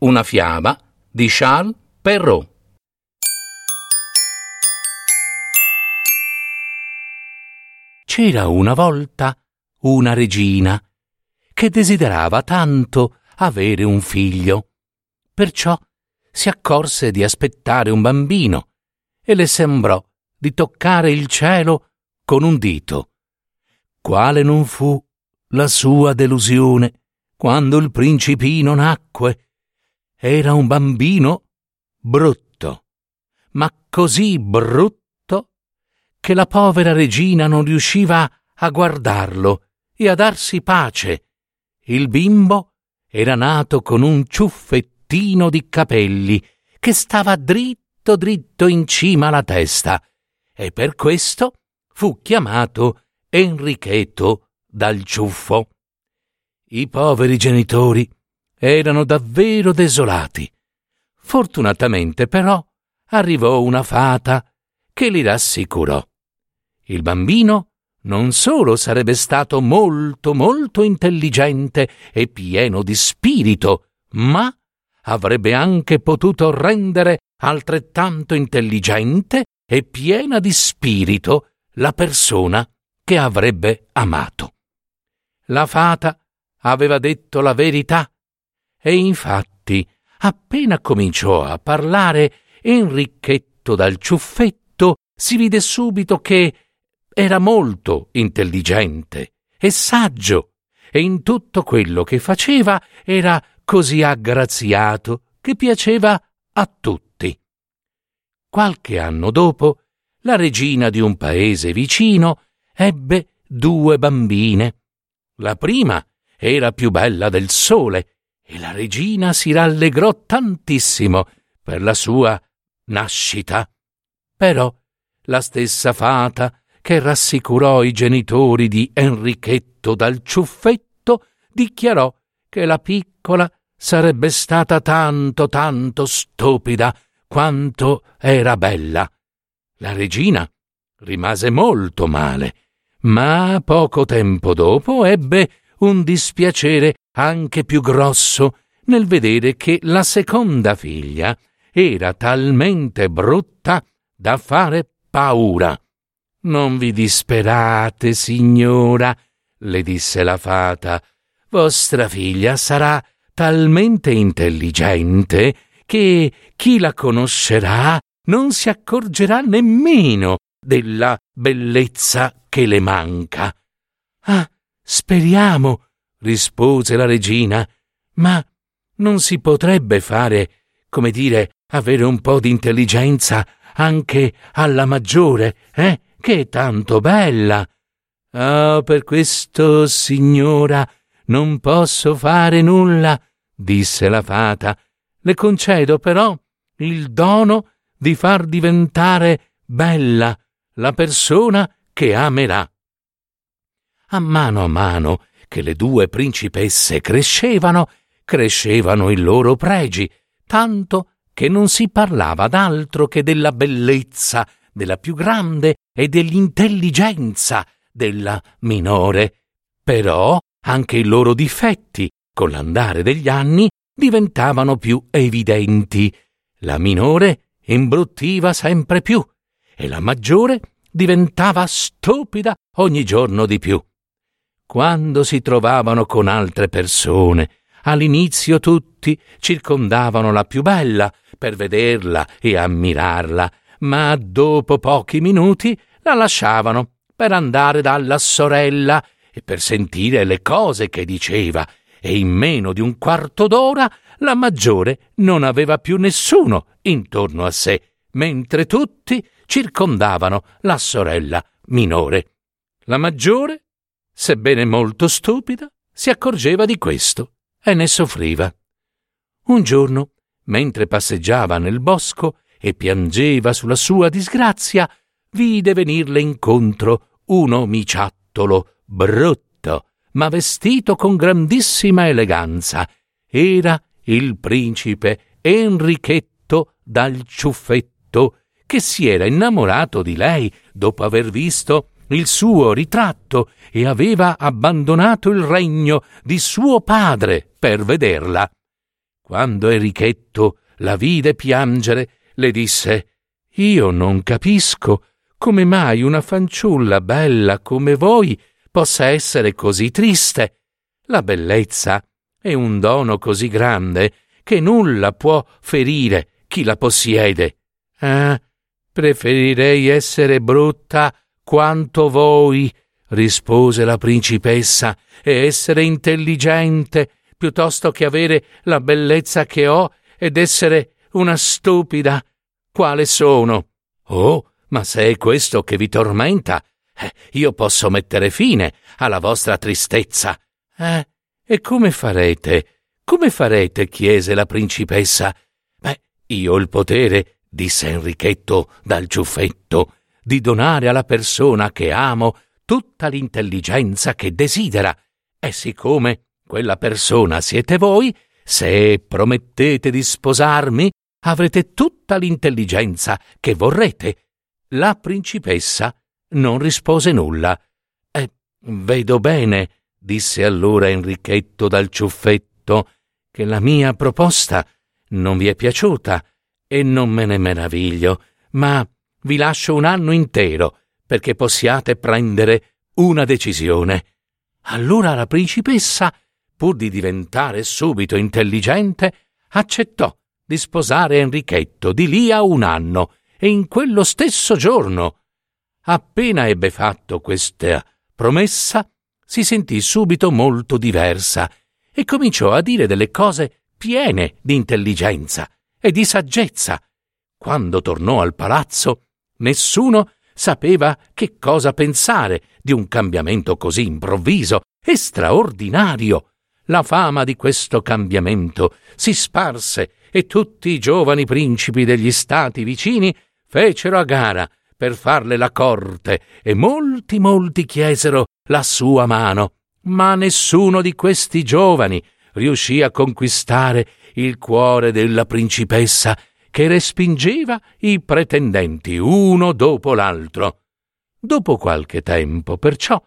Una fiaba di Charles Perrault. C'era una volta una regina che desiderava tanto avere un figlio. Perciò si accorse di aspettare un bambino e le sembrò di toccare il cielo con un dito. Quale non fu la sua delusione quando il principino nacque. Era un bambino brutto, ma così brutto che la povera regina non riusciva a guardarlo e a darsi pace. Il bimbo era nato con un ciuffettino di capelli che stava dritto dritto in cima alla testa e per questo fu chiamato Enrichetto dal ciuffo. I poveri genitori erano davvero desolati. Fortunatamente però arrivò una fata che li rassicurò. Il bambino non solo sarebbe stato molto molto intelligente e pieno di spirito, ma avrebbe anche potuto rendere altrettanto intelligente e piena di spirito la persona che avrebbe amato. La fata aveva detto la verità e infatti appena cominciò a parlare Enrichetto dal ciuffetto si vide subito che era molto intelligente e saggio e in tutto quello che faceva era così aggraziato che piaceva a tutti. Qualche anno dopo, la regina di un paese vicino ebbe due bambine. La prima era più bella del sole e la regina si rallegrò tantissimo per la sua nascita. Però la stessa fata che rassicurò i genitori di Enrichetto dal ciuffetto, dichiarò che la piccola sarebbe stata tanto tanto stupida quanto era bella. La regina rimase molto male, ma poco tempo dopo ebbe un dispiacere anche più grosso nel vedere che la seconda figlia era talmente brutta da fare paura. Non vi disperate, signora, le disse la fata. Vostra figlia sarà talmente intelligente che chi la conoscerà non si accorgerà nemmeno della bellezza che le manca. Ah, speriamo, rispose la regina, ma non si potrebbe fare, come dire, avere un po' di intelligenza anche alla maggiore, eh? che è tanto bella. Ah, per questo, signora, non posso fare nulla, disse la fata. Le concedo però il dono di far diventare bella la persona che amerà. A mano a mano che le due principesse crescevano, crescevano i loro pregi, tanto che non si parlava d'altro che della bellezza della più grande e dell'intelligenza della minore. Però anche i loro difetti, con l'andare degli anni, diventavano più evidenti. La minore imbruttiva sempre più e la maggiore diventava stupida ogni giorno di più. Quando si trovavano con altre persone, all'inizio tutti circondavano la più bella per vederla e ammirarla, ma dopo pochi minuti la lasciavano per andare dalla sorella e per sentire le cose che diceva, e in meno di un quarto d'ora la maggiore non aveva più nessuno intorno a sé, mentre tutti circondavano la sorella minore. La maggiore, sebbene molto stupida, si accorgeva di questo e ne soffriva. Un giorno, mentre passeggiava nel bosco e piangeva sulla sua disgrazia, vide venirle incontro un omiciattolo brutto, ma vestito con grandissima eleganza. Era il principe Enrichetto dal ciuffetto, che si era innamorato di lei dopo aver visto il suo ritratto e aveva abbandonato il regno di suo padre per vederla. Quando Enrichetto la vide piangere, le disse Io non capisco come mai una fanciulla bella come voi possa essere così triste. La bellezza è un dono così grande che nulla può ferire chi la possiede. Ah, preferirei essere brutta quanto voi, rispose la principessa, e essere intelligente piuttosto che avere la bellezza che ho ed essere una stupida. Quale sono? Oh, ma se è questo che vi tormenta, eh, io posso mettere fine alla vostra tristezza. Eh, e come farete? Come farete? chiese la principessa. Beh, io ho il potere, disse Enrichetto dal ciuffetto, di donare alla persona che amo tutta l'intelligenza che desidera. E siccome quella persona siete voi, se promettete di sposarmi, avrete tutta l'intelligenza che vorrete. La principessa non rispose nulla. Eh, vedo bene, disse allora Enrichetto dal ciuffetto, che la mia proposta non vi è piaciuta e non me ne meraviglio, ma vi lascio un anno intero perché possiate prendere una decisione. Allora la principessa, pur di diventare subito intelligente, accettò di sposare Enrichetto di lì a un anno e in quello stesso giorno. Appena ebbe fatto questa promessa, si sentì subito molto diversa e cominciò a dire delle cose piene di intelligenza e di saggezza. Quando tornò al palazzo, nessuno sapeva che cosa pensare di un cambiamento così improvviso e straordinario. La fama di questo cambiamento si sparse e tutti i giovani principi degli stati vicini fecero a gara per farle la corte e molti molti chiesero la sua mano, ma nessuno di questi giovani riuscì a conquistare il cuore della principessa che respingeva i pretendenti uno dopo l'altro. Dopo qualche tempo, perciò,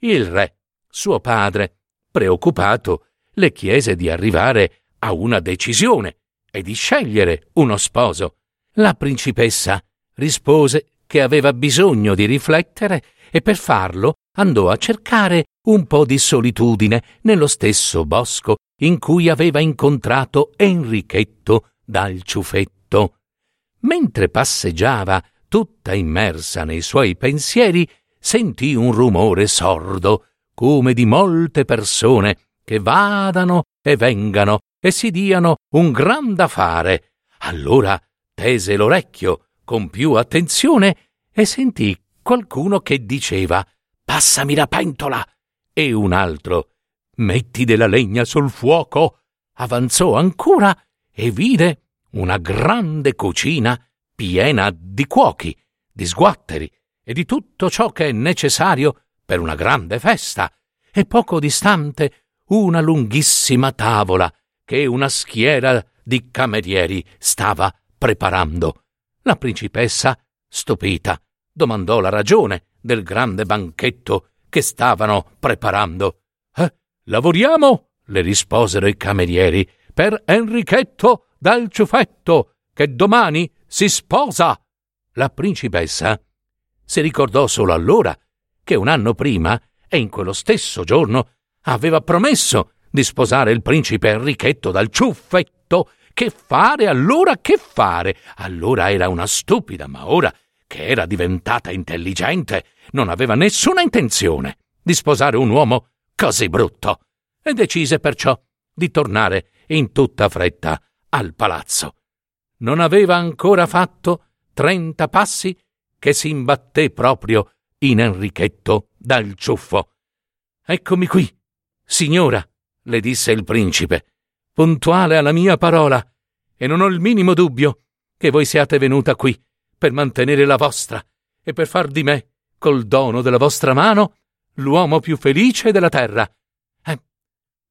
il re, suo padre, preoccupato, le chiese di arrivare a una decisione e di scegliere uno sposo. La principessa rispose che aveva bisogno di riflettere e per farlo andò a cercare un po' di solitudine nello stesso bosco in cui aveva incontrato Enrichetto dal ciuffetto. Mentre passeggiava, tutta immersa nei suoi pensieri, sentì un rumore sordo, come di molte persone che vadano e vengano e si diano un gran da fare. Allora tese l'orecchio con più attenzione e sentì qualcuno che diceva Passami la pentola e un altro Metti della legna sul fuoco. Avanzò ancora e vide una grande cucina piena di cuochi, di sguatteri e di tutto ciò che è necessario per una grande festa, e poco distante una lunghissima tavola che una schiera di camerieri stava preparando. La principessa, stupita, domandò la ragione del grande banchetto che stavano preparando. Eh, lavoriamo, le risposero i camerieri, per Enrichetto dal ciuffetto, che domani si sposa. La principessa si ricordò solo allora che un anno prima e in quello stesso giorno aveva promesso di sposare il principe Enrichetto dal ciuffetto che fare allora? Che fare? Allora era una stupida, ma ora che era diventata intelligente, non aveva nessuna intenzione di sposare un uomo così brutto e decise perciò di tornare in tutta fretta al palazzo. Non aveva ancora fatto trenta passi che si imbatté proprio in Enrichetto dal ciuffo. Eccomi qui, signora, le disse il principe puntuale alla mia parola, e non ho il minimo dubbio che voi siate venuta qui per mantenere la vostra e per far di me, col dono della vostra mano, l'uomo più felice della terra.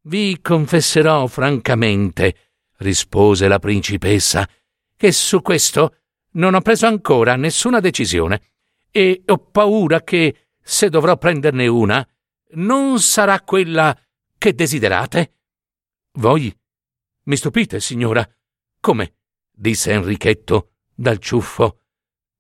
Vi confesserò francamente, rispose la principessa, che su questo non ho preso ancora nessuna decisione e ho paura che, se dovrò prenderne una, non sarà quella che desiderate. Voi mi stupite, signora. Come? disse Enrichetto dal ciuffo.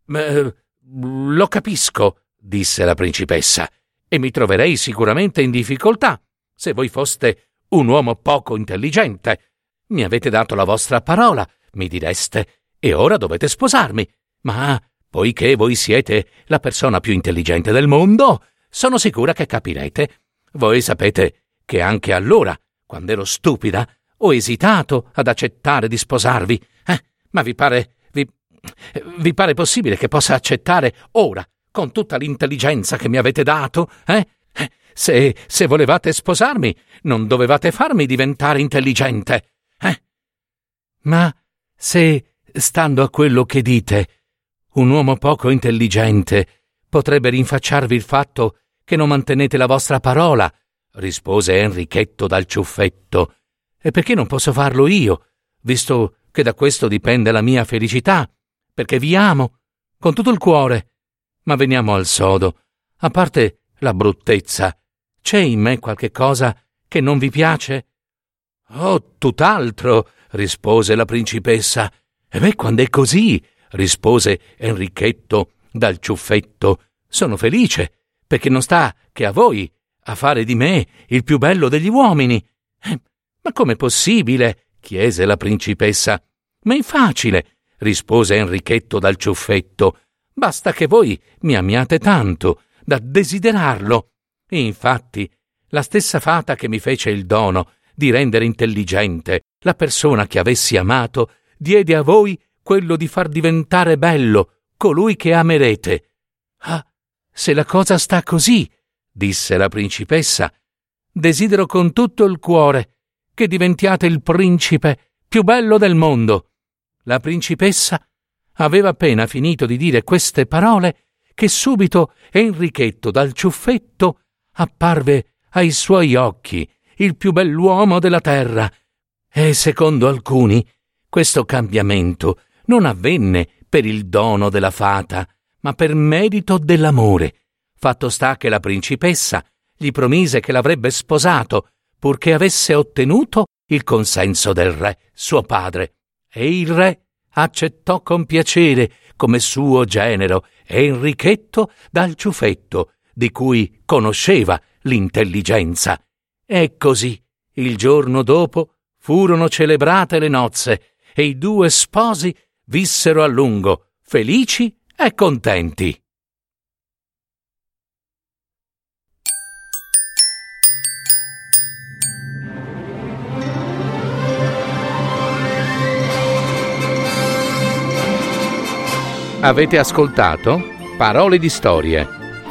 lo capisco, disse la principessa, e mi troverei sicuramente in difficoltà se voi foste un uomo poco intelligente. Mi avete dato la vostra parola, mi direste, e ora dovete sposarmi. Ma poiché voi siete la persona più intelligente del mondo, sono sicura che capirete. Voi sapete che anche allora, quando ero stupida, ho esitato ad accettare di sposarvi. Eh, ma vi pare. Vi, vi pare possibile che possa accettare ora, con tutta l'intelligenza che mi avete dato? Eh? Se, se volevate sposarmi, non dovevate farmi diventare intelligente. Eh? Ma se, stando a quello che dite, un uomo poco intelligente potrebbe rinfacciarvi il fatto che non mantenete la vostra parola, rispose Enrichetto dal ciuffetto. E perché non posso farlo io, visto che da questo dipende la mia felicità? Perché vi amo, con tutto il cuore. Ma veniamo al sodo. A parte la bruttezza, c'è in me qualche cosa che non vi piace? Oh, tutt'altro, rispose la principessa. E beh, quando è così, rispose Enrichetto dal ciuffetto, sono felice perché non sta che a voi a fare di me il più bello degli uomini. Eh, ma com'è possibile? chiese la principessa. Ma è facile, rispose Enrichetto dal ciuffetto. Basta che voi mi amiate tanto da desiderarlo. Infatti, la stessa fata che mi fece il dono di rendere intelligente la persona che avessi amato, diede a voi quello di far diventare bello colui che amerete. Ah, se la cosa sta così, disse la principessa, desidero con tutto il cuore che diventiate il principe più bello del mondo. La principessa aveva appena finito di dire queste parole che subito Enrichetto dal ciuffetto apparve ai suoi occhi il più bell'uomo della terra. E secondo alcuni questo cambiamento non avvenne per il dono della fata, ma per merito dell'amore. Fatto sta che la principessa gli promise che l'avrebbe sposato, purché avesse ottenuto il consenso del re, suo padre. E il re accettò con piacere come suo genero Enrichetto dal ciuffetto, di cui conosceva l'intelligenza. E così, il giorno dopo, furono celebrate le nozze e i due sposi vissero a lungo, felici e contenti. Avete ascoltato Parole di storie,